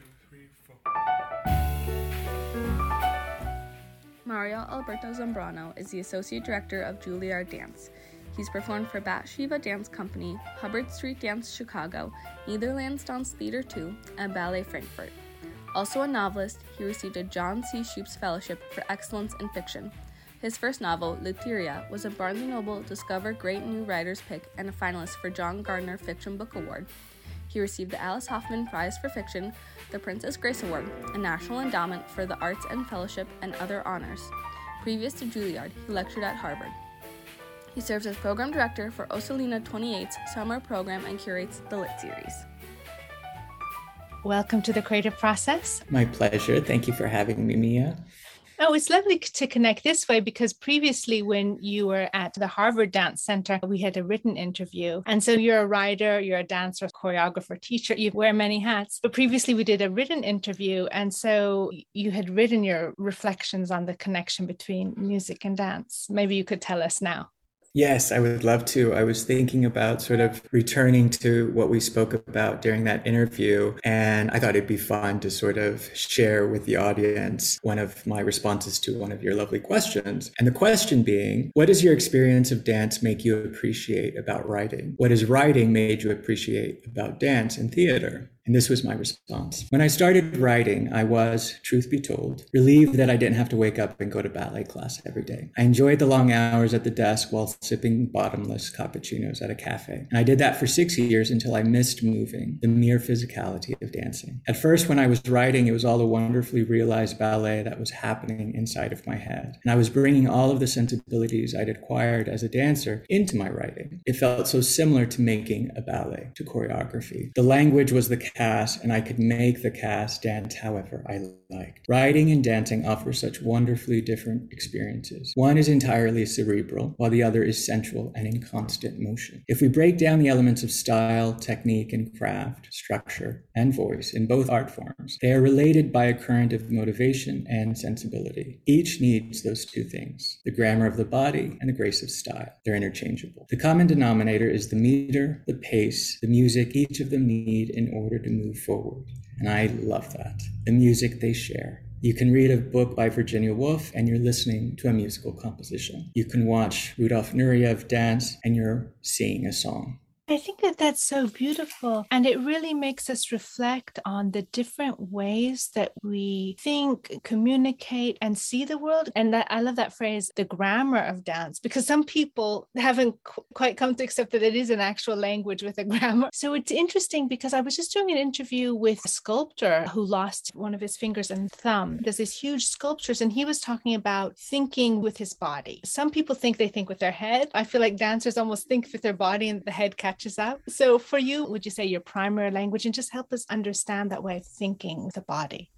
two, three, four. Mario Alberto Zambrano is the Associate Director of Juilliard Dance. He's performed for Batsheva Dance Company, Hubbard Street Dance Chicago, Netherlands Dance Theater 2, and Ballet Frankfurt. Also a novelist, he received a John C. Schupes Fellowship for Excellence in Fiction. His first novel, Lotería, was a Barnes & Noble Discover Great New Writers pick and a finalist for John Gardner Fiction Book Award. He received the Alice Hoffman Prize for Fiction, the Princess Grace Award, a National Endowment for the Arts and Fellowship, and other honors. Previous to Juilliard, he lectured at Harvard. He serves as program director for Orsolina 28's summer program and curates the Lit series. Welcome to the creative process. My pleasure. Thank you for having me, Mia. Oh, it's lovely to connect this way because previously, when you were at the Harvard Dance Center, we had a written interview. And so you're a writer, you're a dancer, choreographer, teacher, you wear many hats. But previously, we did a written interview. And so you had written your reflections on the connection between music and dance. Maybe you could tell us now. Yes, I would love to. I was thinking about sort of returning to what we spoke about during that interview. And I thought it'd be fun to sort of share with the audience one of my responses to one of your lovely questions. And the question being, what does your experience of dance make you appreciate about writing? What has writing made you appreciate about dance and theater? And this was my response. When I started writing, I was, truth be told, relieved that I didn't have to wake up and go to ballet class every day. I enjoyed the long hours at the desk while sipping bottomless cappuccinos at a cafe. And I did that for six years until I missed moving, the mere physicality of dancing. At first, when I was writing, it was all a wonderfully realized ballet that was happening inside of my head. And I was bringing all of the sensibilities I'd acquired as a dancer into my writing. It felt so similar to making a ballet, to choreography. The language was the and I could make the cast dance however I liked. Writing and dancing offer such wonderfully different experiences. One is entirely cerebral, while the other is sensual and in constant motion. If we break down the elements of style, technique, and craft, structure, and voice in both art forms, they are related by a current of motivation and sensibility. Each needs those two things the grammar of the body and the grace of style. They're interchangeable. The common denominator is the meter, the pace, the music each of them need in order to move forward. And I love that. The music they share. You can read a book by Virginia Woolf and you're listening to a musical composition. You can watch Rudolf Nureyev dance and you're seeing a song. I think that that's so beautiful. And it really makes us reflect on the different ways that we think, communicate, and see the world. And that, I love that phrase, the grammar of dance, because some people haven't qu- quite come to accept that it is an actual language with a grammar. So it's interesting because I was just doing an interview with a sculptor who lost one of his fingers and thumb. There's these huge sculptures, and he was talking about thinking with his body. Some people think they think with their head. I feel like dancers almost think with their body and the head catches up. So, for you, would you say your primary language and just help us understand that way of thinking with the body?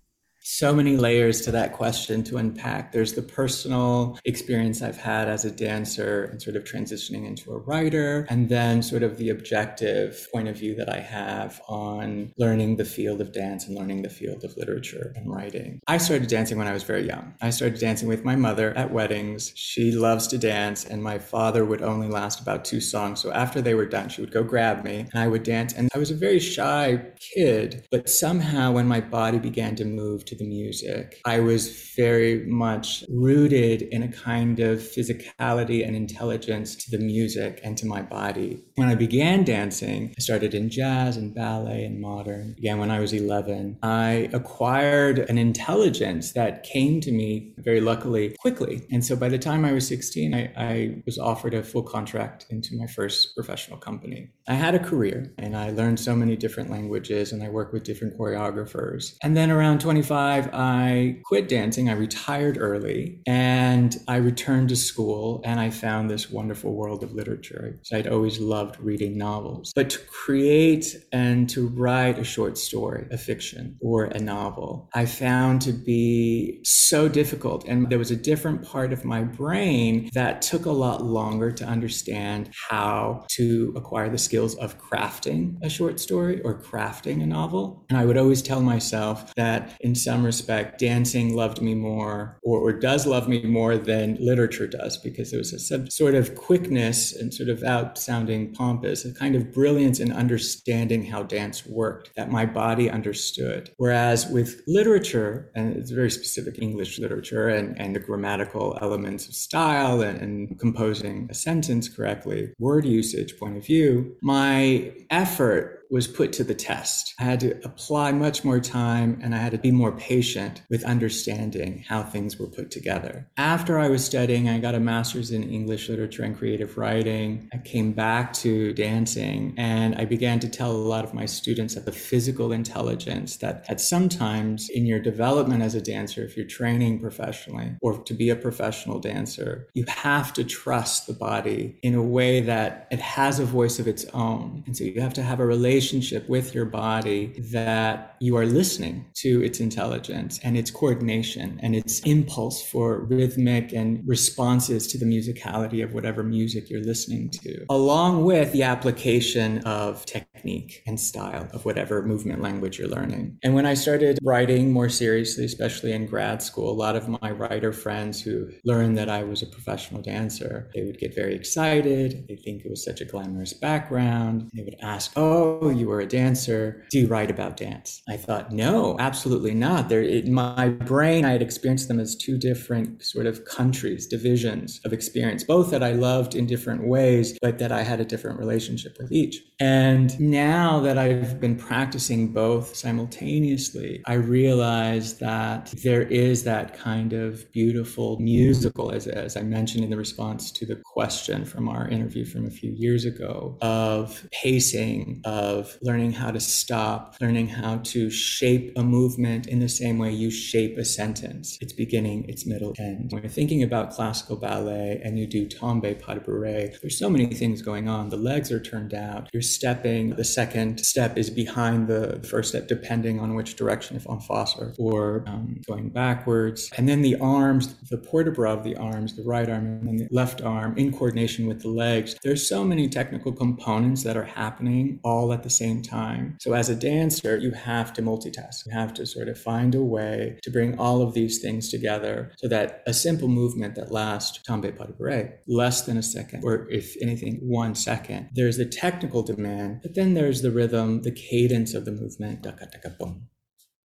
So many layers to that question to unpack. There's the personal experience I've had as a dancer and sort of transitioning into a writer, and then sort of the objective point of view that I have on learning the field of dance and learning the field of literature and writing. I started dancing when I was very young. I started dancing with my mother at weddings. She loves to dance, and my father would only last about two songs. So after they were done, she would go grab me and I would dance. And I was a very shy kid, but somehow when my body began to move, to the music. I was very much rooted in a kind of physicality and intelligence to the music and to my body. When I began dancing, I started in jazz and ballet and modern. Again, when I was 11, I acquired an intelligence that came to me very luckily quickly. And so by the time I was 16, I, I was offered a full contract into my first professional company. I had a career and I learned so many different languages and I worked with different choreographers. And then around 25, I quit dancing. I retired early and I returned to school and I found this wonderful world of literature. I'd always loved reading novels. But to create and to write a short story, a fiction, or a novel, I found to be so difficult. And there was a different part of my brain that took a lot longer to understand how to acquire the skills of crafting a short story or crafting a novel. And I would always tell myself that in some some respect, dancing loved me more or, or does love me more than literature does because there was a sub, sort of quickness and sort of out sounding pompous, a kind of brilliance in understanding how dance worked that my body understood. Whereas with literature, and it's very specific English literature and, and the grammatical elements of style and, and composing a sentence correctly, word usage point of view, my effort was put to the test. I had to apply much more time and I had to be more patient with understanding how things were put together. After I was studying, I got a master's in English literature and creative writing. I came back to dancing and I began to tell a lot of my students that the physical intelligence that, that sometimes in your development as a dancer, if you're training professionally or to be a professional dancer, you have to trust the body in a way that it has a voice of its own. And so you have to have a relationship relationship with your body that you are listening to its intelligence and its coordination and its impulse for rhythmic and responses to the musicality of whatever music you're listening to, along with the application of technique and style of whatever movement language you're learning. And when I started writing more seriously, especially in grad school, a lot of my writer friends who learned that I was a professional dancer, they would get very excited. They think it was such a glamorous background. They would ask, Oh, you were a dancer. Do you write about dance? I thought, no, absolutely not. There, in my brain, I had experienced them as two different sort of countries, divisions of experience, both that I loved in different ways, but that I had a different relationship with each. And now that I've been practicing both simultaneously, I realize that there is that kind of beautiful musical, as, as I mentioned in the response to the question from our interview from a few years ago, of pacing, of of learning how to stop, learning how to shape a movement in the same way you shape a sentence. Its beginning, its middle, end. When you're thinking about classical ballet and you do tombe pas de bourrée, there's so many things going on. The legs are turned out. You're stepping. The second step is behind the first step, depending on which direction, if en face or, um, going backwards. And then the arms, the port de bras of the arms, the right arm and the left arm in coordination with the legs. There's so many technical components that are happening all at the same time. So as a dancer, you have to multitask. You have to sort of find a way to bring all of these things together so that a simple movement that lasts de bourrée, less than a second, or if anything, one second, there's the technical demand, but then there's the rhythm, the cadence of the movement, taka taka boom,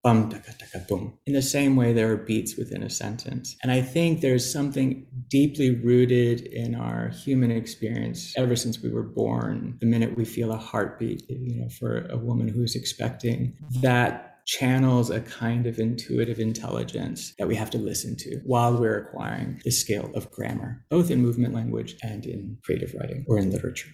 bum taka taka boom. In the same way, there are beats within a sentence. And I think there's something deeply rooted in our human experience ever since we were born. The minute we feel a heartbeat, you know, for a woman who's expecting, that channels a kind of intuitive intelligence that we have to listen to while we're acquiring the skill of grammar, both in movement language and in creative writing or in literature.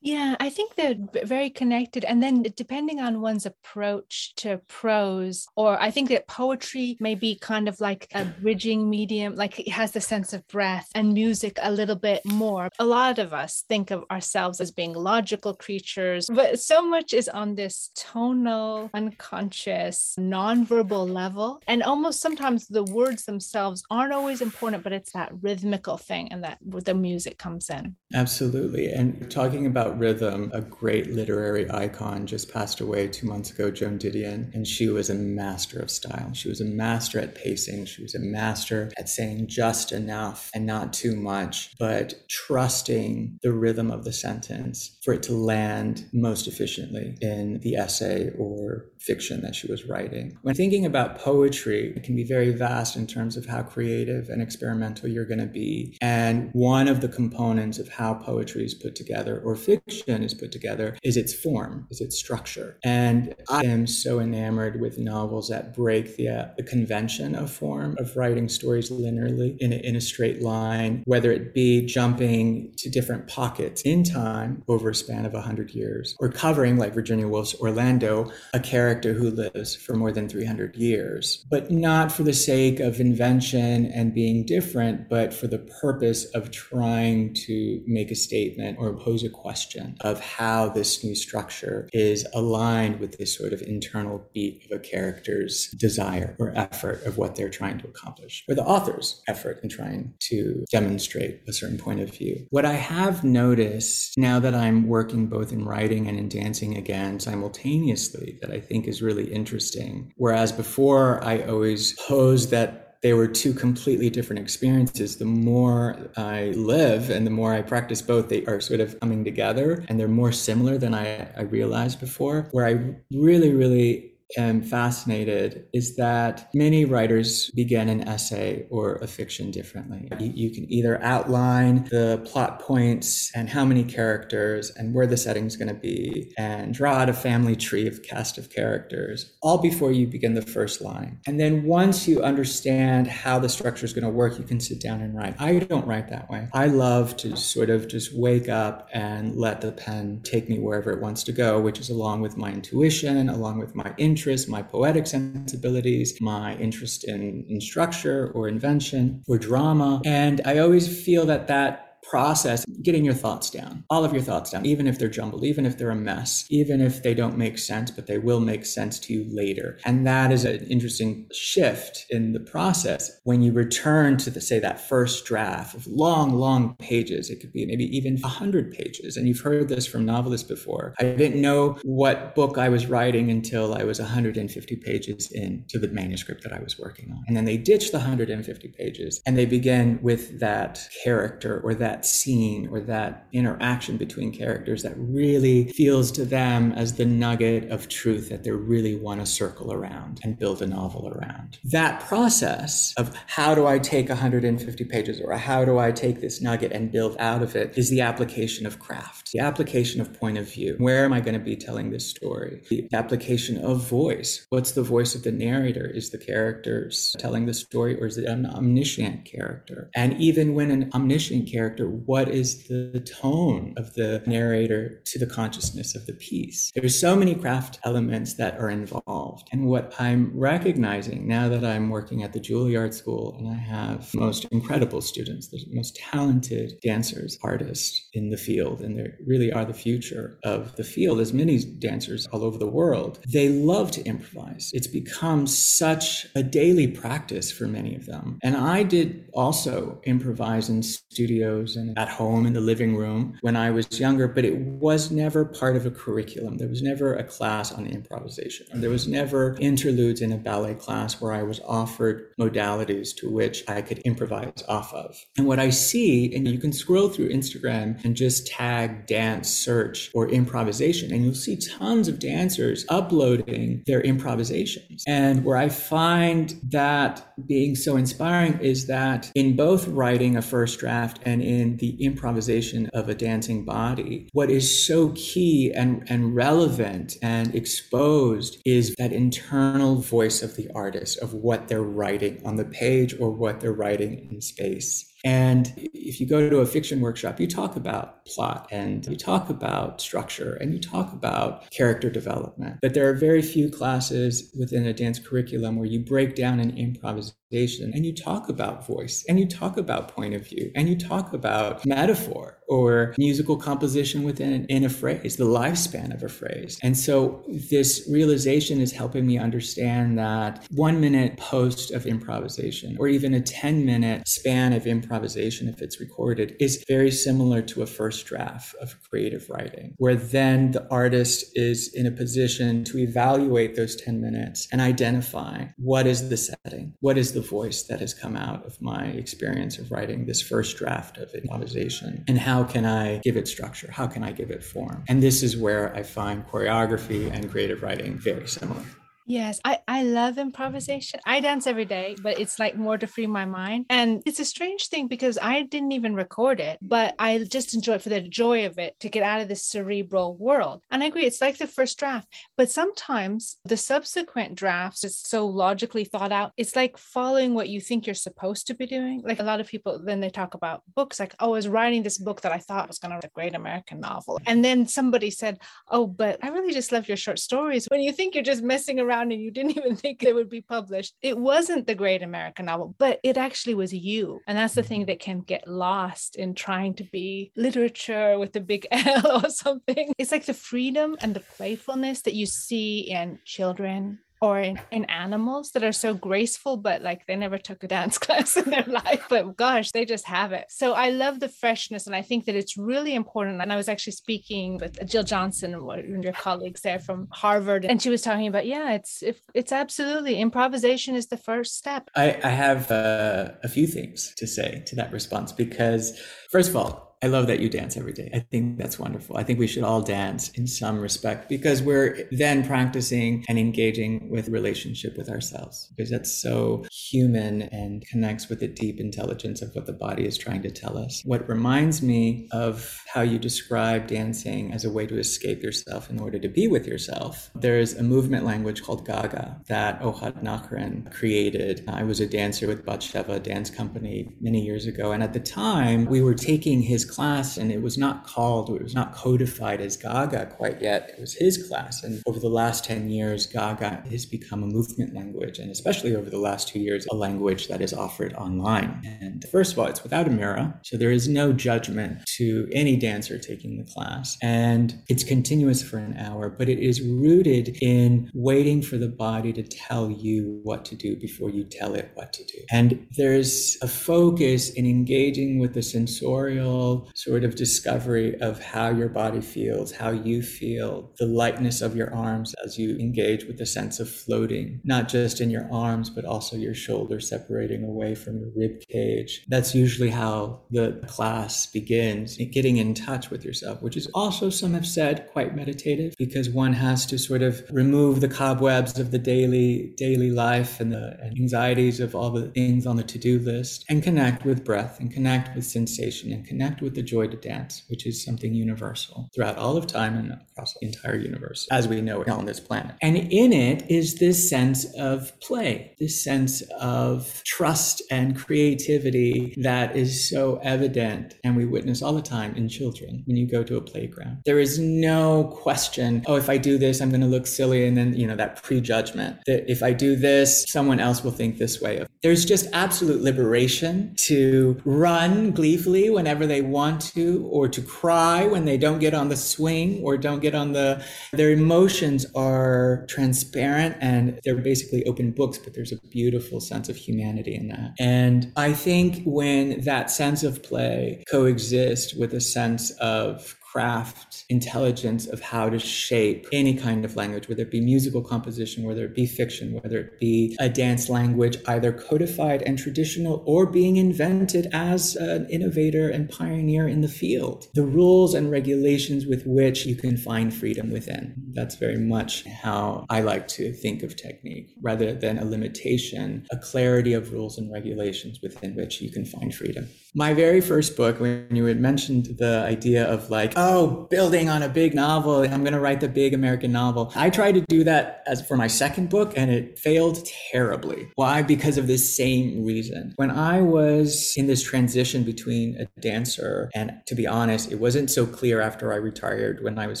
Yeah, I think they're very connected. And then depending on one's approach to prose, or I think that poetry may be kind of like a bridging medium, like it has the sense of breath and music a little bit more. A lot of us think of ourselves as being logical creatures, but so much is on this tonal, unconscious, nonverbal level. And almost sometimes the words themselves aren't always important, but it's that rhythmical thing and that the music comes in. Absolutely. And talking about about rhythm, a great literary icon just passed away two months ago, Joan Didion, and she was a master of style. She was a master at pacing. She was a master at saying just enough and not too much, but trusting the rhythm of the sentence for it to land most efficiently in the essay or fiction that she was writing. When thinking about poetry, it can be very vast in terms of how creative and experimental you're going to be. And one of the components of how poetry is put together or fiction is put together is its form, is its structure. And I am so enamored with novels that break the, uh, the convention of form, of writing stories linearly in a, in a straight line, whether it be jumping to different pockets in time over a span of 100 years, or covering, like Virginia Woolf's Orlando, a character who lives for more than 300 years, but not for the sake of invention and being different, but for the purpose of trying to make a statement or pose a question question of how this new structure is aligned with this sort of internal beat of a character's desire or effort of what they're trying to accomplish, or the author's effort in trying to demonstrate a certain point of view. What I have noticed now that I'm working both in writing and in dancing again simultaneously that I think is really interesting. Whereas before I always posed that they were two completely different experiences. The more I live and the more I practice both, they are sort of coming together and they're more similar than I, I realized before. Where I really, really am fascinated is that many writers begin an essay or a fiction differently. You, you, can either outline the plot points and how many characters and where the setting's going to be and draw out a family tree of cast of characters all before you begin the first line. And then once you understand how the structure is going to work, you can sit down and write. I don't write that way. I love to sort of just wake up and let the pen take me wherever it wants to go, which is along with my intuition, along with my interest interest, my poetic sensibilities, my interest in, in structure or invention or drama. And I always feel that that process getting your thoughts down, all of your thoughts down, even if they're jumbled, even if they're a mess, even if they don't make sense, but they will make sense to you later. And that is an interesting shift in the process when you return to the, say, that first draft of long, long pages. It could be maybe even 100 pages. And you've heard this from novelists before. I didn't know what book I was writing until I was 150 pages into the manuscript that I was working on. And then they ditch the 150 pages and they begin with that character or that that scene or that interaction between characters that really feels to them as the nugget of truth that they really want to circle around and build a novel around. That process of how do I take 150 pages or how do I take this nugget and build out of it is the application of craft, the application of point of view. Where am I going to be telling this story? The application of voice. What's the voice of the narrator? Is the characters telling the story or is it an omniscient character? And even when an omniscient character what is the tone of the narrator to the consciousness of the piece. There's so many craft elements that are involved. And what I'm recognizing now that I'm working at the Juilliard School and I have most incredible students, the most talented dancers, artists in the field, and they really are the future of the field, as many dancers all over the world, they love to improvise. It's become such a daily practice for many of them. And I did also improvise in studios and at home in the living room when I was younger, but it was never part of a curriculum. There was never a class on improvisation. There was never interludes in a ballet class where I was offered modalities to which I could improvise off of. And what I see, and you can scroll through Instagram and just tag dance search or improvisation, and you'll see tons of dancers uploading their improvisations. And where I find that being so inspiring is that in both writing a first draft and in the improvisation of a dancing body, what is so key and, and relevant and exposed is that internal voice of the artist, of what they're writing on the page or what they're writing in space. And if you go to a fiction workshop, you talk about plot and you talk about structure and you talk about character development. But there are very few classes within a dance curriculum where you break down an improvisation and you talk about voice and you talk about point of view and you talk about metaphor or musical composition within in a phrase, the lifespan of a phrase. And so this realization is helping me understand that one minute post of improvisation or even a 10 minute span of improvisation, if it's recorded, is very similar to a first draft of creative writing, where then the artist is in a position to evaluate those 10 minutes and identify what is the setting, what is the the voice that has come out of my experience of writing this first draft of improvisation and how can I give it structure? How can I give it form? And this is where I find choreography and creative writing very similar. Yes, I, I love improvisation. I dance every day, but it's like more to free my mind. And it's a strange thing because I didn't even record it, but I just enjoy it for the joy of it to get out of this cerebral world. And I agree, it's like the first draft, but sometimes the subsequent drafts is so logically thought out. It's like following what you think you're supposed to be doing. Like a lot of people, then they talk about books, like, oh, I was writing this book that I thought was going to be a great American novel. And then somebody said, oh, but I really just love your short stories. When you think you're just messing around and you didn't even think it would be published. It wasn't the great American novel, but it actually was you. And that's the thing that can get lost in trying to be literature with a big L or something. It's like the freedom and the playfulness that you see in children or in, in, animals that are so graceful, but like they never took a dance class in their life. But gosh, they just have it. So I love the freshness. And I think that it's really important. And I was actually speaking with Jill Johnson, and one of your colleagues there from Harvard, and she was talking about, yeah, it's if, it's absolutely improvisation is the first step. I, I have uh, a few things to say to that response because, first of all, I love that you dance every day. I think that's wonderful. I think we should all dance in some respect because we're then practicing and engaging with relationship with ourselves because that's so human and connects with the deep intelligence of what the body is trying to tell us. What reminds me of how you describe dancing as a way to escape yourself in order to be with yourself. There's a movement language called Gaga that Ohad Naharin created. I was a dancer with Batsheva Dance Company many years ago. And at the time, we were taking his class and it was not called, it was not codified as Gaga quite yet. It was his class. And over the last 10 years, Gaga has become a movement language. And especially over the last two years, a language that is offered online. And first of all, it's without a mirror. So there is no judgment to any dancer taking the class. And it's continuous for an hour, but it is rooted in waiting for the body to tell you what to do before you tell it what to do. And there's a focus in engaging with the sensorial sort of discovery of how your body feels, how you feel, the lightness of your arms as you engage with the sense of floating, not just in your arms, but also your shoulders separating away from your rib cage. That's usually how the class begins, getting in touch with yourself, which is also, some have said, quite meditative because one has to sort of remove the cobwebs of the daily daily life and the anxieties of all the things on the to-do list and connect with breath and connect with sensation and connect with with the joy to dance, which is something universal throughout all of time and across the entire universe as we know it on this planet. And in it is this sense of play, this sense of trust and creativity that is so evident and we witness all the time in children when you go to a playground. There is no question, oh, if I do this, I'm going to look silly. And then, you know, that prejudgment that if I do this, someone else will think this way. There's just absolute liberation to run gleefully whenever they want to or to cry when they don't get on the swing or don't get on the their emotions are transparent and they're basically open books but there's a beautiful sense of humanity in that. And i think when that sense of play coexists with a sense of craft intelligence of how to shape any kind of language, whether it be musical composition, whether it be fiction, whether it be a dance language, either codified and traditional or being invented as an innovator and pioneer in the field. The rules and regulations with which you can find freedom within. That's very much how I like to think of technique rather than a limitation, a clarity of rules and regulations within which you can find freedom. My very first book, when you had mentioned the idea of like, oh, building on a big novel, I'm going to write the big American novel. I tried to do that as for my second book and it failed terribly. Why? Because of this same reason. When I was in this transition between a dancer and to be honest, it wasn't so clear after I retired when I was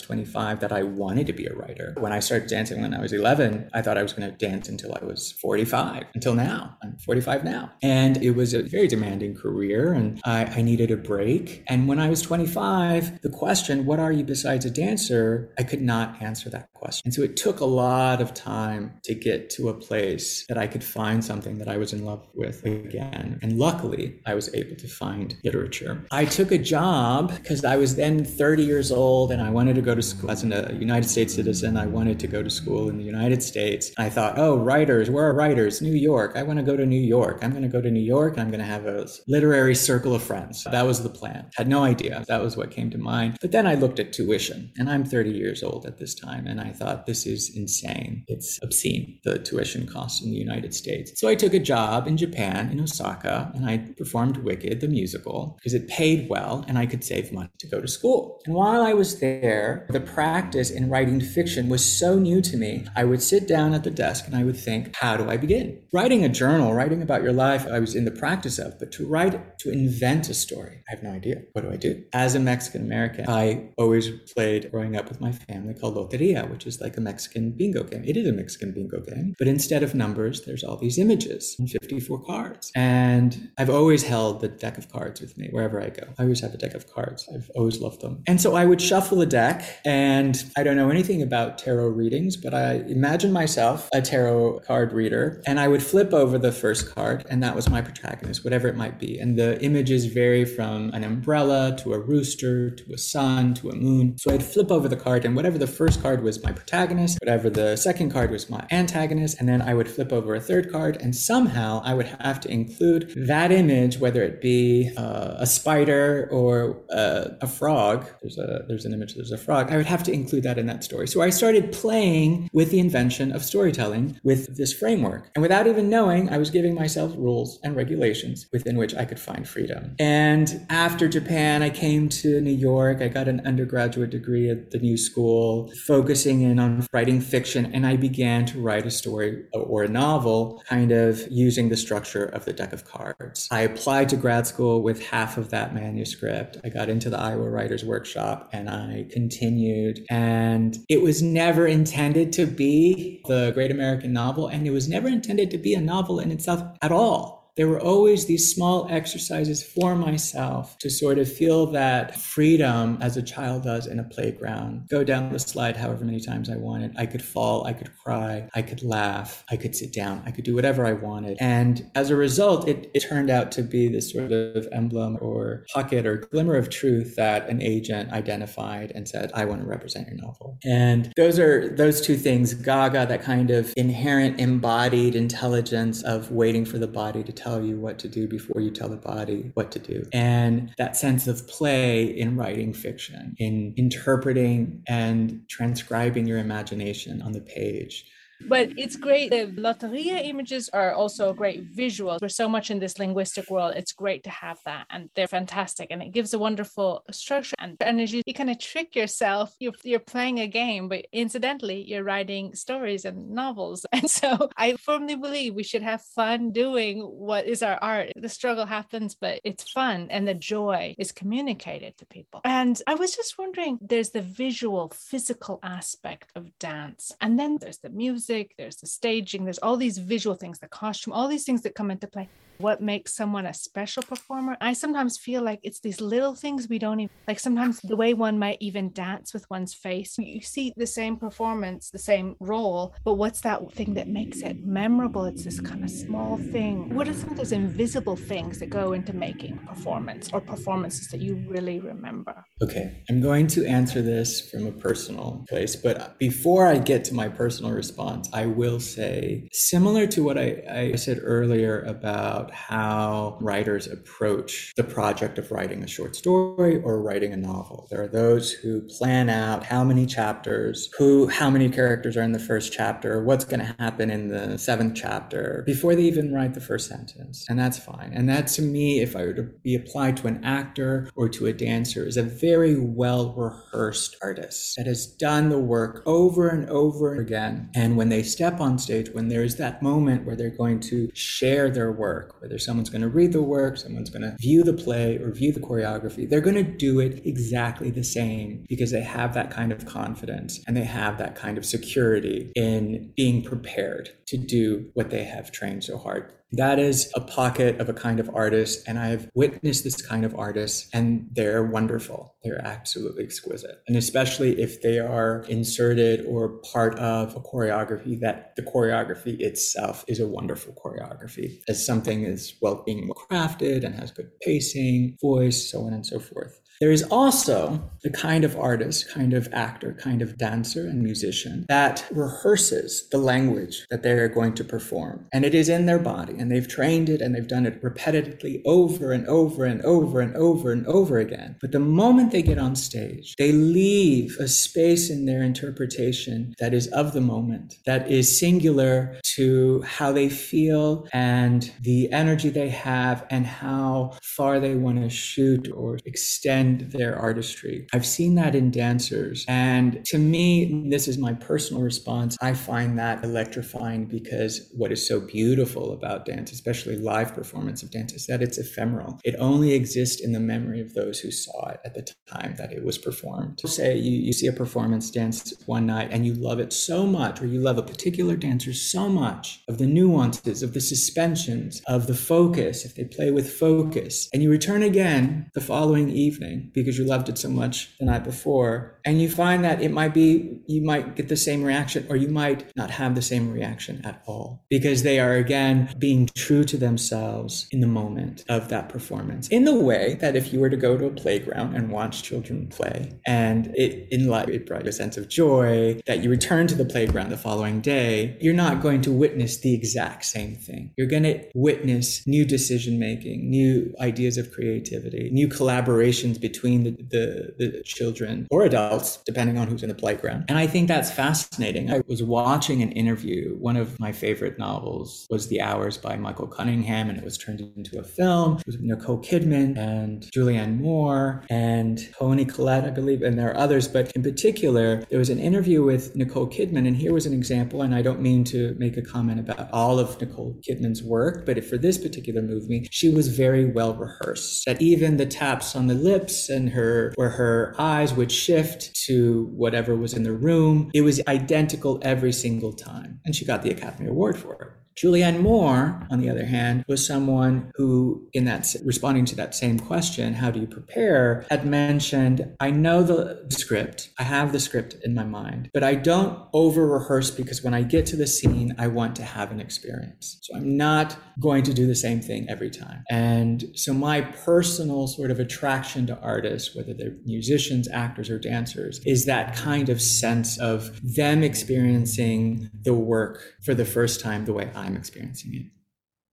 25 that I wanted to be a writer. When I started dancing when I was 11, I thought I was going to dance until I was 45, until now. I'm 45 now. And it was a very demanding career and I, I needed a break. And when I was 25, the question, what are you besides a dancer? I could not answer that question. And so it took a lot of time to get to a place that I could find something that I was in love with again. And luckily, I was able to find literature. I took a job because I was then 30 years old and I wanted to go to school as a United States citizen. I wanted to go to school in the United States. I thought, oh, writers, where are writers? New York. I want to go to New York. I'm going to go to New York I'm going to have a literary circle of friends. That was the plan. Had no idea. That was what came to mind. But then I looked at tuition and I'm 30 years old at this time and I I thought this is insane. It's obscene, the tuition costs in the United States. So I took a job in Japan, in Osaka, and I performed Wicked, the musical, because it paid well and I could save money to go to school. And while I was there, the practice in writing fiction was so new to me. I would sit down at the desk and I would think, how do I begin? Writing a journal, writing about your life, I was in the practice of, but to write, to invent a story, I have no idea. What do I do? As a Mexican American, I always played growing up with my family called Loteria, which which is like a Mexican bingo game. It is a Mexican bingo game, but instead of numbers, there's all these images and 54 cards. And I've always held the deck of cards with me wherever I go. I always have a deck of cards. I've always loved them. And so I would shuffle the deck, and I don't know anything about tarot readings, but I imagine myself a tarot card reader, and I would flip over the first card, and that was my protagonist, whatever it might be. And the images vary from an umbrella to a rooster to a sun to a moon. So I'd flip over the card, and whatever the first card was my protagonist, whatever the second card was my antagonist, and then I would flip over a third card, and somehow I would have to include that image, whether it be uh, a spider or uh, a frog. There's a there's an image. There's a frog. I would have to include that in that story. So I started playing with the invention of storytelling with this framework, and without even knowing, I was giving myself rules and regulations within which I could find freedom. And after Japan, I came to New York. I got an undergraduate degree at the New School, focusing in on writing fiction, and I began to write a story or a novel, kind of using the structure of the deck of cards. I applied to grad school with half of that manuscript. I got into the Iowa Writers Workshop and I continued. And it was never intended to be the great American novel, and it was never intended to be a novel in itself at all there were always these small exercises for myself to sort of feel that freedom as a child does in a playground. Go down the slide however many times I wanted. I could fall, I could cry, I could laugh, I could sit down, I could do whatever I wanted. And as a result, it, it turned out to be this sort of emblem or pocket or glimmer of truth that an agent identified and said, I want to represent your novel. And those are those two things, Gaga, that kind of inherent embodied intelligence of waiting for the body to tell you what to do before you tell the body what to do. And that sense of play in writing fiction, in interpreting and transcribing your imagination on the page but it's great. The Loteria images are also great visuals. We're so much in this linguistic world. It's great to have that. And they're fantastic. And it gives a wonderful structure and energy. You kind of trick yourself. You're, you're playing a game, but incidentally, you're writing stories and novels. And so I firmly believe we should have fun doing what is our art. The struggle happens, but it's fun. And the joy is communicated to people. And I was just wondering there's the visual, physical aspect of dance. And then there's the music music, there's the staging, there's all these visual things, the costume, all these things that come into play what makes someone a special performer. I sometimes feel like it's these little things we don't even like. Sometimes the way one might even dance with one's face, you see the same performance, the same role, but what's that thing that makes it memorable? It's this kind of small thing. What are some of those invisible things that go into making performance or performances that you really remember? Okay, I'm going to answer this from a personal place, but before I get to my personal response, I will say similar to what I, I said earlier about how writers approach the project of writing a short story or writing a novel. There are those who plan out how many chapters, who, how many characters are in the first chapter, what's going to happen in the seventh chapter before they even write the first sentence. And that's fine. And that to me, if I were to be applied to an actor or to a dancer, is a very well rehearsed artist that has done the work over and over again. And when they step on stage, when there's that moment where they're going to share their work, whether someone's going to read the work, someone's going to view the play or view the choreography, they're going to do it exactly the same because they have that kind of confidence and they have that kind of security in being prepared to do what they have trained so hard that is a pocket of a kind of artist. And I've witnessed this kind of artist, and they're wonderful. They're absolutely exquisite. And especially if they are inserted or part of a choreography that the choreography itself is a wonderful choreography, as something is well being crafted and has good pacing, voice, so on and so forth. There is also the kind of artist, kind of actor, kind of dancer and musician that rehearses the language that they are going to perform. And it is in their body, and they've trained it and they've done it repetitively over and over and over and over and over again. But the moment they get on stage, they leave a space in their interpretation that is of the moment, that is singular to how they feel and the energy they have and how far they want to shoot or extend and their artistry. I've seen that in dancers. And to me, this is my personal response. I find that electrifying because what is so beautiful about dance, especially live performance of dance, is that it's ephemeral. It only exists in the memory of those who saw it at the time that it was performed. Say you, you see a performance dance one night and you love it so much, or you love a particular dancer so much of the nuances, of the suspensions, of the focus, if they play with focus, and you return again the following evening because you loved it so much the night before, and you find that it might be, you might get the same reaction, or you might not have the same reaction at all because they are again being true to themselves in the moment of that performance. In the way that if you were to go to a playground and watch children play, and it life it brought you a sense of joy, that you return to the playground the following day, you're not going to witness the exact same thing. You're going to witness new decision making, new ideas of creativity, new collaborations between the, the, the children or adults, depending on who's in the playground. And I think that's fascinating. I was watching an interview. One of my favorite novels was The Hours by Michael Cunningham, and it was turned into a film. It was Nicole Kidman and Julianne Moore and Toni Collette, I believe, and there are others. But in particular, there was an interview with Nicole Kidman, and here was an example. And I don't mean to make a comment about all of Nicole Kidman's work, but for this particular movie, she was very well rehearsed. That even the taps on the lips and her, where her eyes would shift to whatever was in the room, it was identical every single time. And she got the Academy Award for it. Julianne Moore, on the other hand, was someone who, in that responding to that same question, how do you prepare, had mentioned, I know the script, I have the script in my mind, but I don't over rehearse because when I get to the scene, I want to have an experience. So I'm not going to do the same thing every time. And so my personal sort of attraction to artists, whether they're musicians, actors, or dancers, is that kind of sense of them experiencing the work for the first time the way I'm experiencing it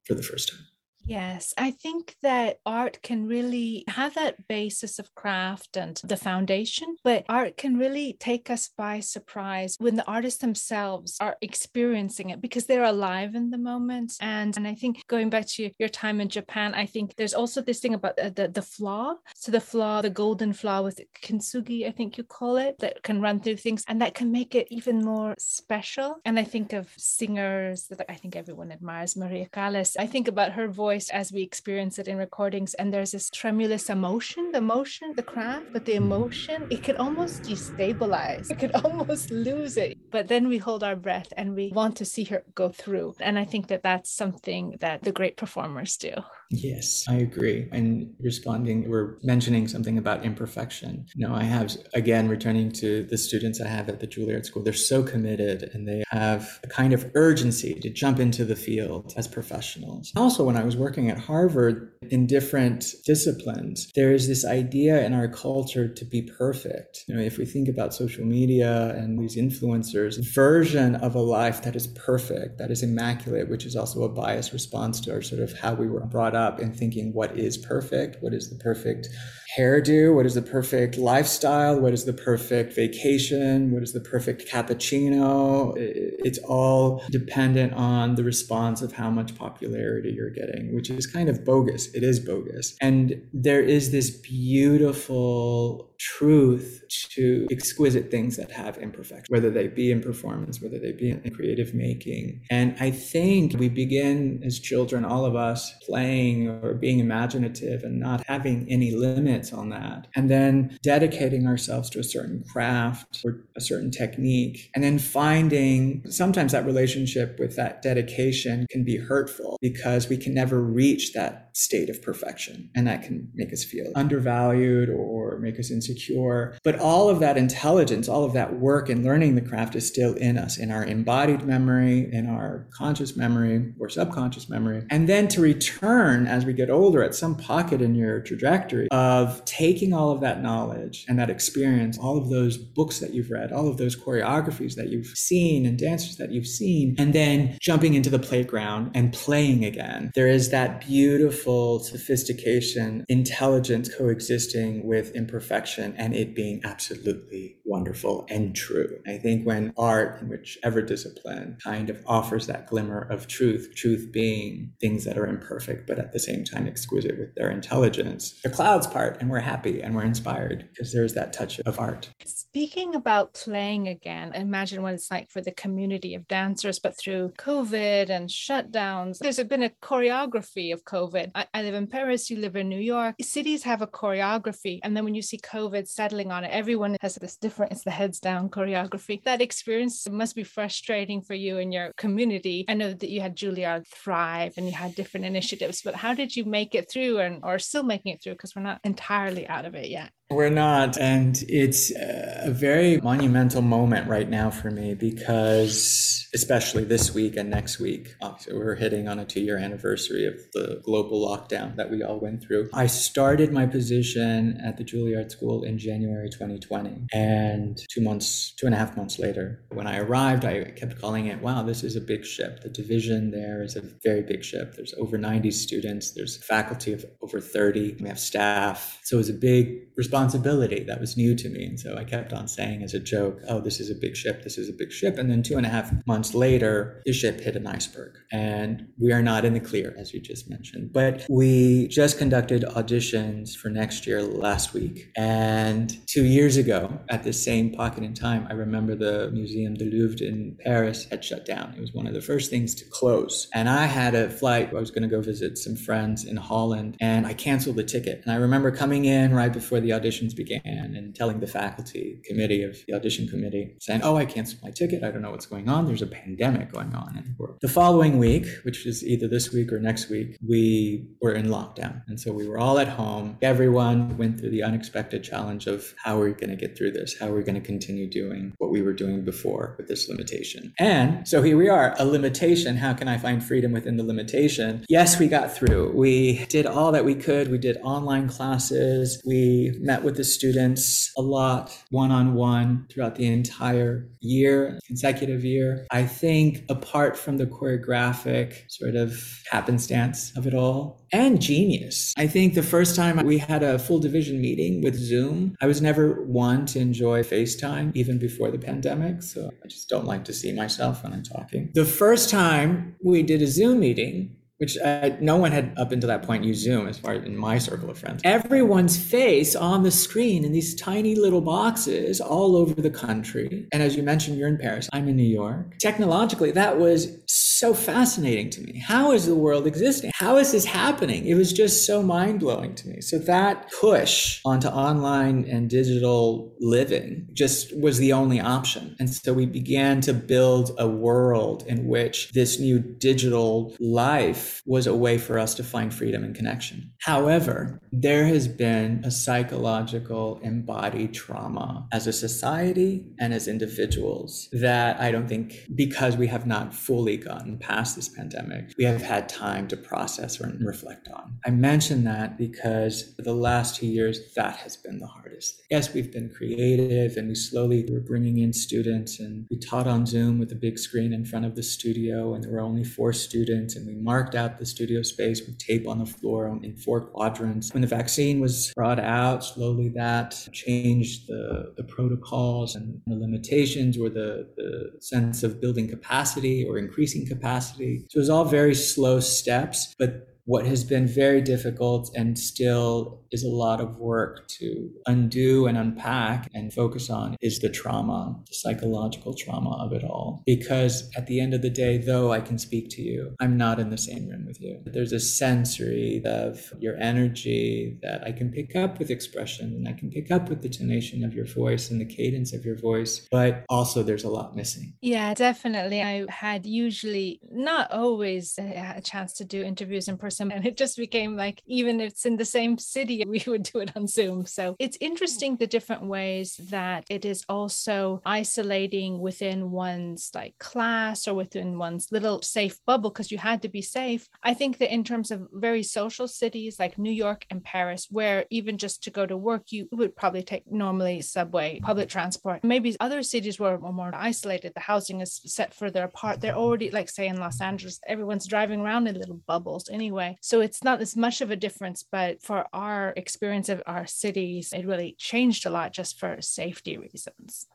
for the first time. Yes, I think that art can really have that basis of craft and the foundation, but art can really take us by surprise when the artists themselves are experiencing it because they're alive in the moment. And and I think going back to your time in Japan, I think there's also this thing about the, the, the flaw. So the flaw, the golden flaw with kintsugi, I think you call it, that can run through things and that can make it even more special. And I think of singers that I think everyone admires, Maria Callas. I think about her voice as we experience it in recordings. And there's this tremulous emotion, the motion, the craft, but the emotion, it could almost destabilize. It could almost lose it. But then we hold our breath and we want to see her go through. And I think that that's something that the great performers do. Yes, I agree. And responding, we're mentioning something about imperfection. Know, I have, again, returning to the students I have at the Juilliard School, they're so committed and they have a kind of urgency to jump into the field as professionals. Also, when I was working at Harvard in different disciplines, there is this idea in our culture to be perfect. You know, if we think about social media and these influencers, version of a life that is perfect, that is immaculate, which is also a biased response to our sort of how we were brought up in thinking what is perfect, what is the perfect hairdo, what is the perfect lifestyle, what is the perfect vacation, what is the perfect cappuccino. It's all dependent on the response of how much popularity you're getting, which is kind of bogus. It is bogus. And there is this beautiful truth to exquisite things that have imperfection, whether they be in performance, whether they be in creative making. And I think we begin as children, all of us, playing or being imaginative and not having any limits on that. And then dedicating ourselves to a certain craft or a certain technique. And then finding sometimes that relationship with that dedication can be hurtful because we can never reach that state of perfection. And that can make us feel undervalued or make us insecure. But all of that intelligence, all of that work and learning the craft is still in us, in our embodied memory, in our conscious memory or subconscious memory. And then to return as we get older at some pocket in your trajectory of taking all of that knowledge and that experience, all of those books that you've read, all of those choreographies that you've seen and dancers that you've seen, and then jumping into the playground and playing again. There is that beautiful sophistication, intelligence coexisting with imperfection, and it being absolutely wonderful and true. I think when art, in whichever discipline, kind of offers that glimmer of truth, truth being things that are imperfect, but at the same time exquisite with their intelligence, the clouds part and we're happy and we're inspired because there's that touch of art. Speaking about playing again, imagine what it's like for the community of dancers, but through COVID and shutdowns, there's been a choreography of COVID. I, I live in Paris, you live in New York. Cities have a choreography. And then when you see COVID settling on it, everyone has this different, it's the heads down choreography. That experience must be frustrating for you and your community. I know that you had Juilliard Thrive and you had different initiatives, but how did you make it through and or still making it through? Because we're not entirely out of it yet. We're not. And it's a very monumental moment right now for me because, especially this week and next week, we're hitting on a two year anniversary of the global lockdown that we all went through. I started my position at the Juilliard School in January 2020. And two months, two and a half months later, when I arrived, I kept calling it, wow, this is a big ship. The division there is a very big ship. There's over 90 students, there's faculty of over 30, we have staff. So it's a big responsibility responsibility that was new to me. And so I kept on saying as a joke, oh, this is a big ship, this is a big ship. And then two and a half months later, the ship hit an iceberg. And we are not in the clear, as you just mentioned. But we just conducted auditions for next year last week. And two years ago, at the same pocket in time, I remember the Museum du Louvre in Paris had shut down. It was one of the first things to close. And I had a flight, I was going to go visit some friends in Holland, and I canceled the ticket. And I remember coming in right before the audition auditions began and telling the faculty committee of the audition committee, saying, Oh, I canceled my ticket. I don't know what's going on. There's a pandemic going on world. The following week, which is either this week or next week, we were in lockdown. And so we were all at home. Everyone went through the unexpected challenge of how are we going to get through this? How are we going to continue doing what we were doing before with this limitation? And so here we are, a limitation. How can I find freedom within the limitation? Yes, we got through. We did all that we could. We did online classes. We met met with the students a lot one on one throughout the entire year, consecutive year. I think apart from the choreographic sort of happenstance of it all and genius, I think the first time we had a full division meeting with Zoom, I was never one to enjoy FaceTime even before the pandemic. So I just don't like to see myself when I'm talking. The first time we did a Zoom meeting, which uh, no one had up until that point used Zoom as far as in my circle of friends. Everyone's face on the screen in these tiny little boxes all over the country. And as you mentioned, you're in Paris, I'm in New York. Technologically, that was so fascinating to me. How is the world existing? How is this happening? It was just so mind blowing to me. So that push onto online and digital living just was the only option. And so we began to build a world in which this new digital life was a way for us to find freedom and connection. However, there has been a psychological embodied trauma as a society and as individuals that I don't think because we have not fully gotten past this pandemic, we have had time to process and reflect on. I mention that because for the last two years, that has been the hardest. Yes, we've been creative and we slowly were bringing in students and we taught on Zoom with a big screen in front of the studio and there were only four students and we marked out the studio space with tape on the floor in four quadrants. When the vaccine was brought out, slowly that changed the, the protocols and the limitations or the, the sense of building capacity or increasing capacity capacity. So it was all very slow steps, but what has been very difficult and still is a lot of work to undo and unpack and focus on is the trauma, the psychological trauma of it all. Because at the end of the day, though I can speak to you, I'm not in the same room with you. There's a sensory of your energy that I can pick up with expression and I can pick up with the tonation of your voice and the cadence of your voice, but also there's a lot missing. Yeah, definitely. I had usually not always uh, a chance to do interviews in person and it just became like even if it's in the same city we would do it on zoom. So it's interesting the different ways that it is also isolating within one's like class or within one's little safe bubble because you had to be safe. I think that in terms of very social cities like new york and paris where even just to go to work you would probably take normally subway public transport. Maybe other cities were more isolated. The housing is set further apart. They're already like say in los angeles everyone's driving around in little bubbles. Anyway So it's not as much of a difference, but for our experience of our cities, it really changed a lot just for safety reasons.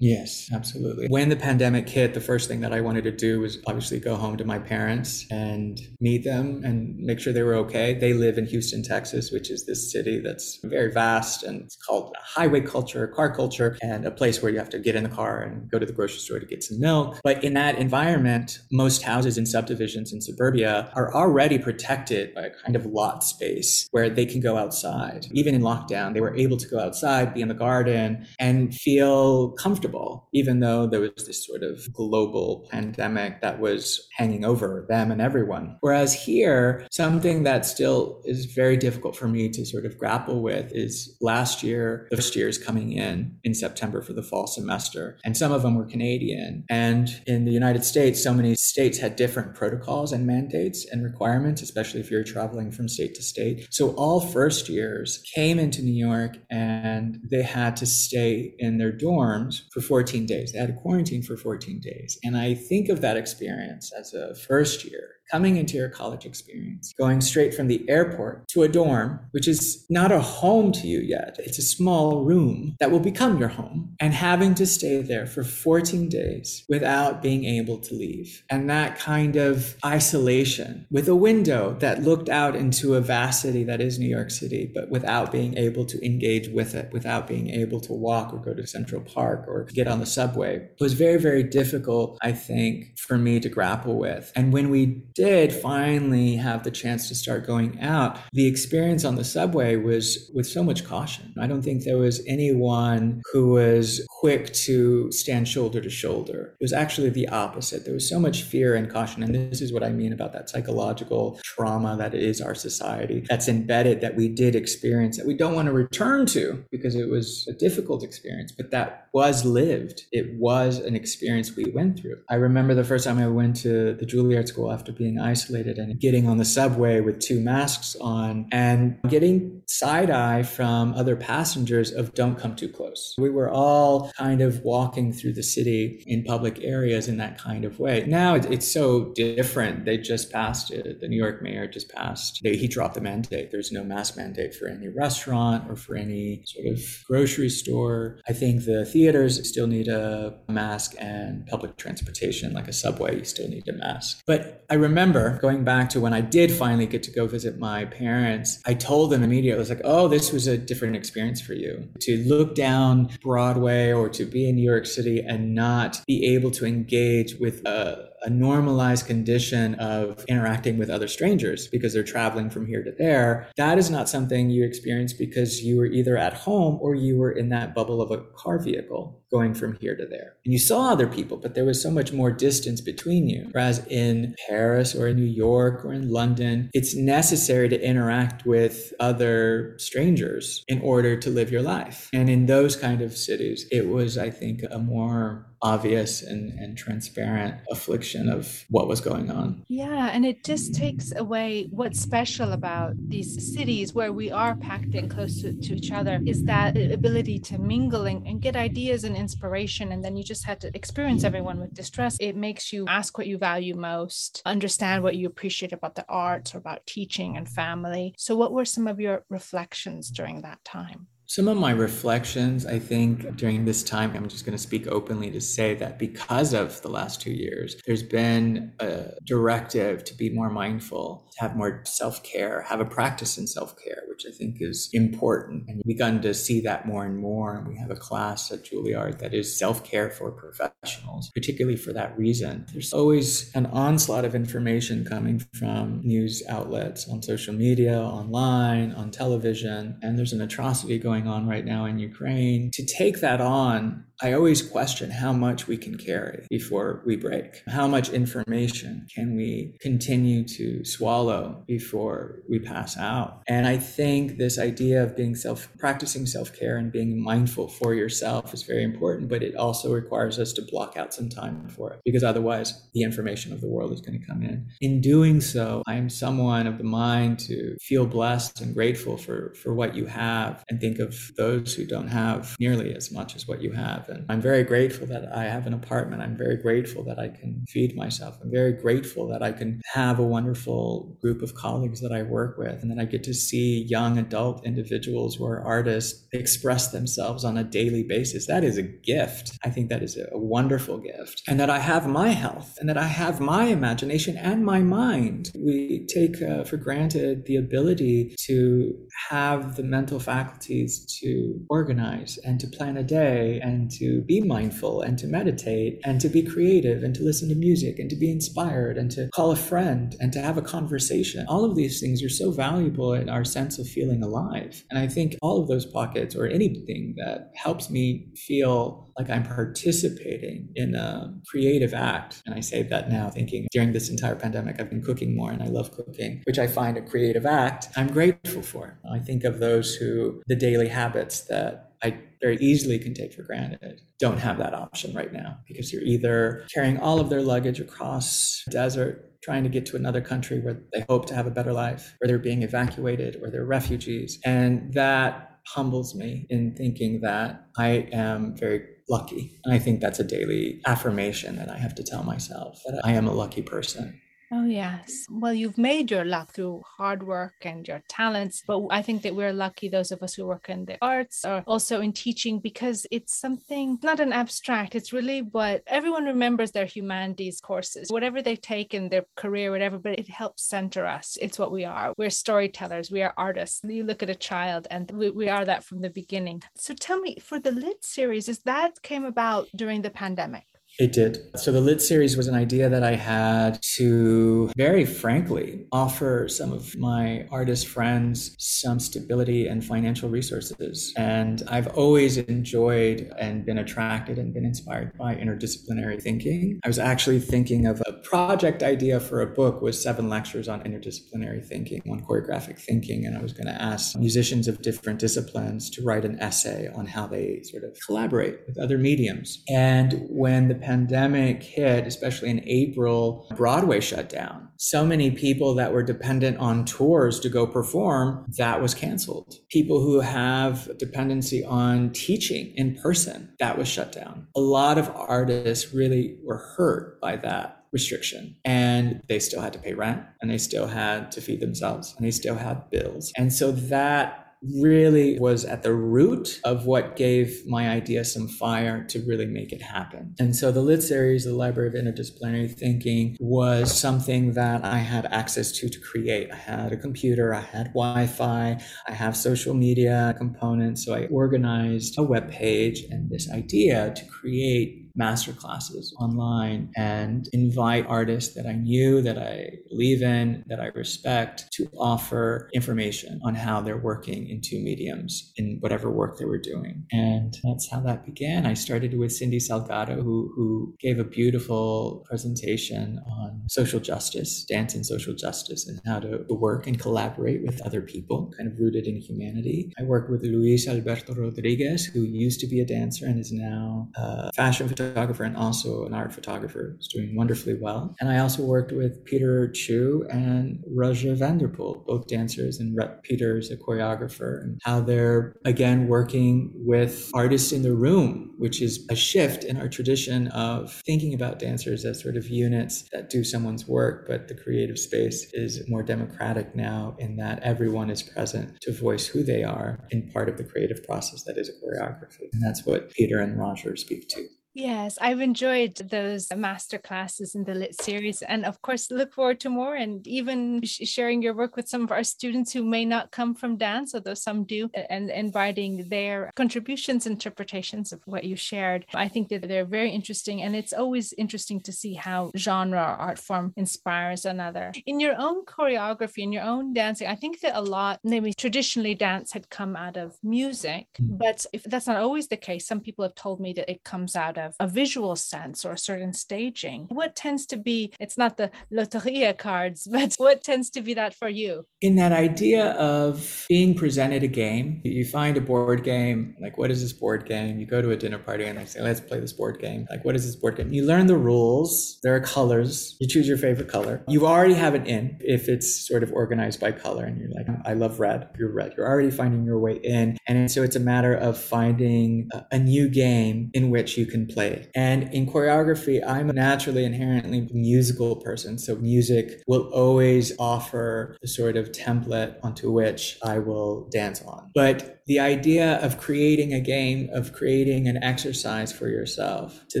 Yes, absolutely. When the pandemic hit, the first thing that I wanted to do was obviously go home to my parents and meet them and make sure they were okay. They live in Houston, Texas, which is this city that's very vast and it's called highway culture, car culture, and a place where you have to get in the car and go to the grocery store to get some milk. But in that environment, most houses in subdivisions in suburbia are already protected by a kind of lot space where they can go outside. Even in lockdown, they were able to go outside, be in the garden, and feel comfortable comfortable, even though there was this sort of global pandemic that was hanging over them and everyone. Whereas here, something that still is very difficult for me to sort of grapple with is last year, the first years coming in in September for the fall semester, and some of them were Canadian. And in the United States, so many states had different protocols and mandates and requirements, especially if you're traveling from state to state. So all first years came into New York and they had to stay in their dorms for 14 days. They had a quarantine for 14 days. And I think of that experience as a first year coming into your college experience, going straight from the airport to a dorm, which is not a home to you yet. It's a small room that will become your home, and having to stay there for 14 days without being able to leave. And that kind of isolation with a window that looked out into a vast city that is New York City, but without being able to engage with it, without being able to walk or go to Central Park or get on the subway, was very, very difficult, I think, for me to grapple with. And when we did finally have the chance to start going out, the experience on the subway was with so much caution. I don't think there was anyone who was quick to stand shoulder to shoulder. It was actually the opposite. There was so much fear and caution. And this is what I mean about that psychological trauma that is our society that's embedded that we did experience that we don't want to return to because it was a difficult experience, but that was lived. It was an experience we went through. I remember the first time I went to the Juilliard School after being isolated and getting on the subway with two masks on and getting side eye from other passengers of don't come too close. We were all kind of walking through the city in public areas in that kind of way. Now it's so different. They just passed it. The New York mayor just passed. He dropped the mandate. There's no mask mandate for any restaurant or for any sort of grocery store. I think the theaters still need a mask and public transportation, like a subway, you still need a mask. But I remember going back to when I did finally get to go visit my parents, I told them immediately, I was like, oh, this was a different experience for you. To look down Broadway or to be in New York City and not be able to engage with a a normalized condition of interacting with other strangers because they're traveling from here to there. That is not something you experience because you were either at home or you were in that bubble of a car vehicle going from here to there. And you saw other people, but there was so much more distance between you. Whereas in Paris or in New York or in London, it's necessary to interact with other strangers in order to live your life. And in those kind of cities, it was, I think, a more obvious and, and transparent affliction of what was going on. Yeah, and it just takes away what's special about these cities where we are packed in close to, to each other is that ability to mingle and, and get ideas and inspiration. And then you just had to experience everyone with distress. It makes you ask what you value most, understand what you appreciate about the arts or about teaching and family. So, what were some of your reflections during that time? Some of my reflections, I think, during this time, I'm just going to speak openly to say that because of the last two years, there's been a directive to be more mindful, to have more self care, have a practice in self care, which I think is important. And we've begun to see that more and more. And we have a class at Juilliard that is self care for professionals, particularly for that reason. There's always an onslaught of information coming from news outlets on social media, online, on television, and there's an atrocity going going on right now in Ukraine. To take that on, I always question how much we can carry before we break. How much information can we continue to swallow before we pass out? And I think this idea of being self practicing self care and being mindful for yourself is very important, but it also requires us to block out some time for it because otherwise the information of the world is going to come in. In doing so, I am someone of the mind to feel blessed and grateful for, for what you have and think of of those who don't have nearly as much as what you have. And I'm very grateful that I have an apartment. I'm very grateful that I can feed myself. I'm very grateful that I can have a wonderful group of colleagues that I work with and that I get to see young adult individuals who are artists express themselves on a daily basis. That is a gift. I think that is a wonderful gift. And that I have my health and that I have my imagination and my mind. We take uh, for granted the ability to have the mental faculties to organize and to plan a day and to be mindful and to meditate and to be creative and to listen to music and to be inspired and to call a friend and to have a conversation. All of these things are so valuable in our sense of feeling alive. And I think all of those pockets or anything that helps me feel like I'm participating in a creative act. And I say that now thinking during this entire pandemic, I've been cooking more and I love cooking, which I find a creative act I'm grateful for. I think of those who the daily habits that I very easily can take for granted don't have that option right now because you're either carrying all of their luggage across desert trying to get to another country where they hope to have a better life, or they're being evacuated, or they're refugees. And that humbles me in thinking that I am very lucky. And I think that's a daily affirmation that I have to tell myself that I am a lucky person. Oh, yes. Well, you've made your luck through hard work and your talents. But I think that we're lucky, those of us who work in the arts or also in teaching, because it's something not an abstract. It's really what everyone remembers their humanities courses, whatever they take in their career, whatever, but it helps center us. It's what we are. We're storytellers, we are artists. You look at a child, and we, we are that from the beginning. So tell me, for the Lit series, is that came about during the pandemic? It did. So the Lit series was an idea that I had to very frankly offer some of my artist friends some stability and financial resources. And I've always enjoyed and been attracted and been inspired by interdisciplinary thinking. I was actually thinking of a project idea for a book with seven lectures on interdisciplinary thinking, on choreographic thinking. And I was going to ask musicians of different disciplines to write an essay on how they sort of collaborate with other mediums. And when the pandemic hit, especially in April, Broadway shut down. So many people that were dependent on tours to go perform, that was canceled. People who have dependency on teaching in person, that was shut down. A lot of artists really were hurt by that restriction and they still had to pay rent and they still had to feed themselves and they still had bills. And so that really was at the root of what gave my idea some fire to really make it happen. And so the Lit series, the Library of Interdisciplinary Thinking, was something that I had access to to create. I had a computer, I had Wi Fi, I have social media components. So I organized a web page and this idea to create master classes online and invite artists that I knew, that I believe in, that I respect to offer information on how they're working in two mediums in whatever work they were doing. And that's how that began. I started with Cindy Salgado, who, who gave a beautiful presentation on social justice, dance and social justice, and how to work and collaborate with other people, kind of rooted in humanity. I worked with Luis Alberto Rodriguez, who used to be a dancer and is now a fashion photographer photographer and also an art photographer. He's doing wonderfully well. And I also worked with Peter Chu and Roger Van der Poel, both dancers, and Peter is a choreographer, and how they're again working with artists in the room, which is a shift in our tradition of thinking about dancers as sort of units that do someone's work, but the creative space is more democratic now in that everyone is present to voice who they are in part of the creative process that is a choreography. And that's what Peter and Roger speak to. Yes, I've enjoyed those master classes in the Lit series, and of course, look forward to more and even sh- sharing your work with some of our students who may not come from dance, although some do, and inviting their contributions, interpretations of what you shared. I think that they're very interesting, and it's always interesting to see how genre or art form inspires another. In your own choreography, in your own dancing, I think that a lot, maybe traditionally, dance had come out of music, mm-hmm. but if that's not always the case, some people have told me that it comes out of a visual sense or a certain staging. What tends to be, it's not the Lotería cards, but what tends to be that for you? In that idea of being presented a game, you find a board game, like, what is this board game? You go to a dinner party and they say, let's play this board game. Like, what is this board game? You learn the rules. There are colors. You choose your favorite color. You already have it in if it's sort of organized by color and you're like, I love red. You're red. You're already finding your way in. And so it's a matter of finding a new game in which you can play. And in choreography, I'm a naturally inherently musical person. So music will always offer the sort of template onto which I will dance on. But the idea of creating a game, of creating an exercise for yourself to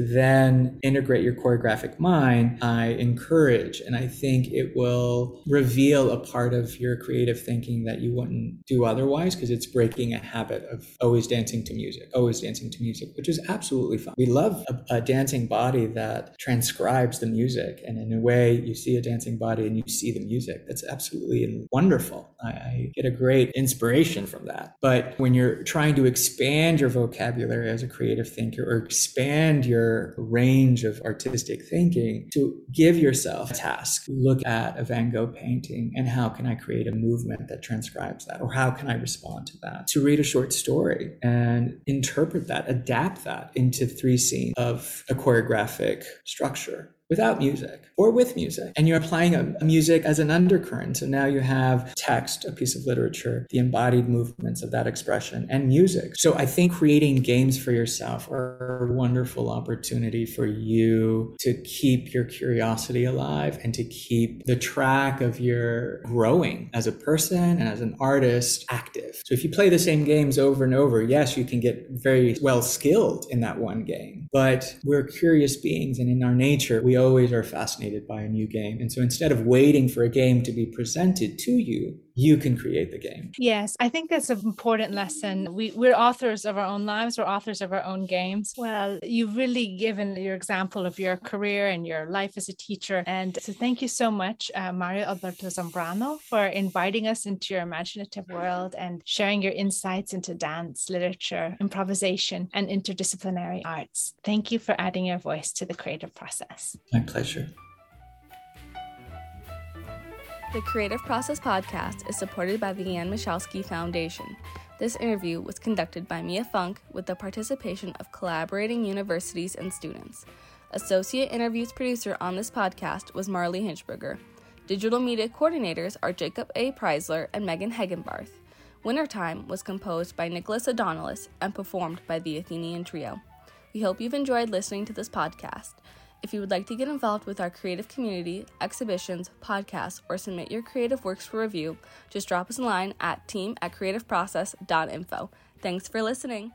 then integrate your choreographic mind, I encourage. And I think it will reveal a part of your creative thinking that you wouldn't do otherwise because it's breaking a habit of always dancing to music, always dancing to music, which is absolutely fine. We love a, a dancing body that transcribes the music. And in a way, you see a dancing body and you see the music. That's absolutely wonderful. I, I get a great inspiration from that. But when you're trying to expand your vocabulary as a creative thinker or expand your range of artistic thinking to give yourself a task look at a van gogh painting and how can i create a movement that transcribes that or how can i respond to that? To read a short story and interpret that adapt that into three scenes of a choreographic structure without music or with music. And you're applying a, a, music as an undercurrent. So now you have text, a piece of literature, the embodied movements of that expression, and music. So I think creating games for yourself are a wonderful opportunity for you to keep your curiosity alive and to keep the track of your growing as a person and as an artist active. So if you play the same games over and over, yes, you can get very well skilled in that one game, but we're curious beings and in our nature, we always are fascinated by a new game. And so instead of waiting for a game to be presented to you, you can create the game. Yes, I think that's an important lesson. We, we're authors of our own lives, we're authors of our own games. Well, you've really given your example of your career and your life as a teacher. And so thank you so much, uh, Mario Alberto Zambrano, for inviting us into your imaginative world and sharing your insights into dance, literature, improvisation, and interdisciplinary arts. Thank you for adding your voice to the creative process. My pleasure. The Creative Process Podcast is supported by the Ann Michalski Foundation. This interview was conducted by Mia Funk with the participation of collaborating universities and students. Associate interviews producer on this podcast was Marley Hinchberger. Digital media coordinators are Jacob A. Preisler and Megan Hagenbarth. Wintertime was composed by Nicholas O'Donnellis and performed by the Athenian Trio. We hope you've enjoyed listening to this podcast. If you would like to get involved with our creative community, exhibitions, podcasts, or submit your creative works for review, just drop us a line at team at creativeprocess.info. Thanks for listening.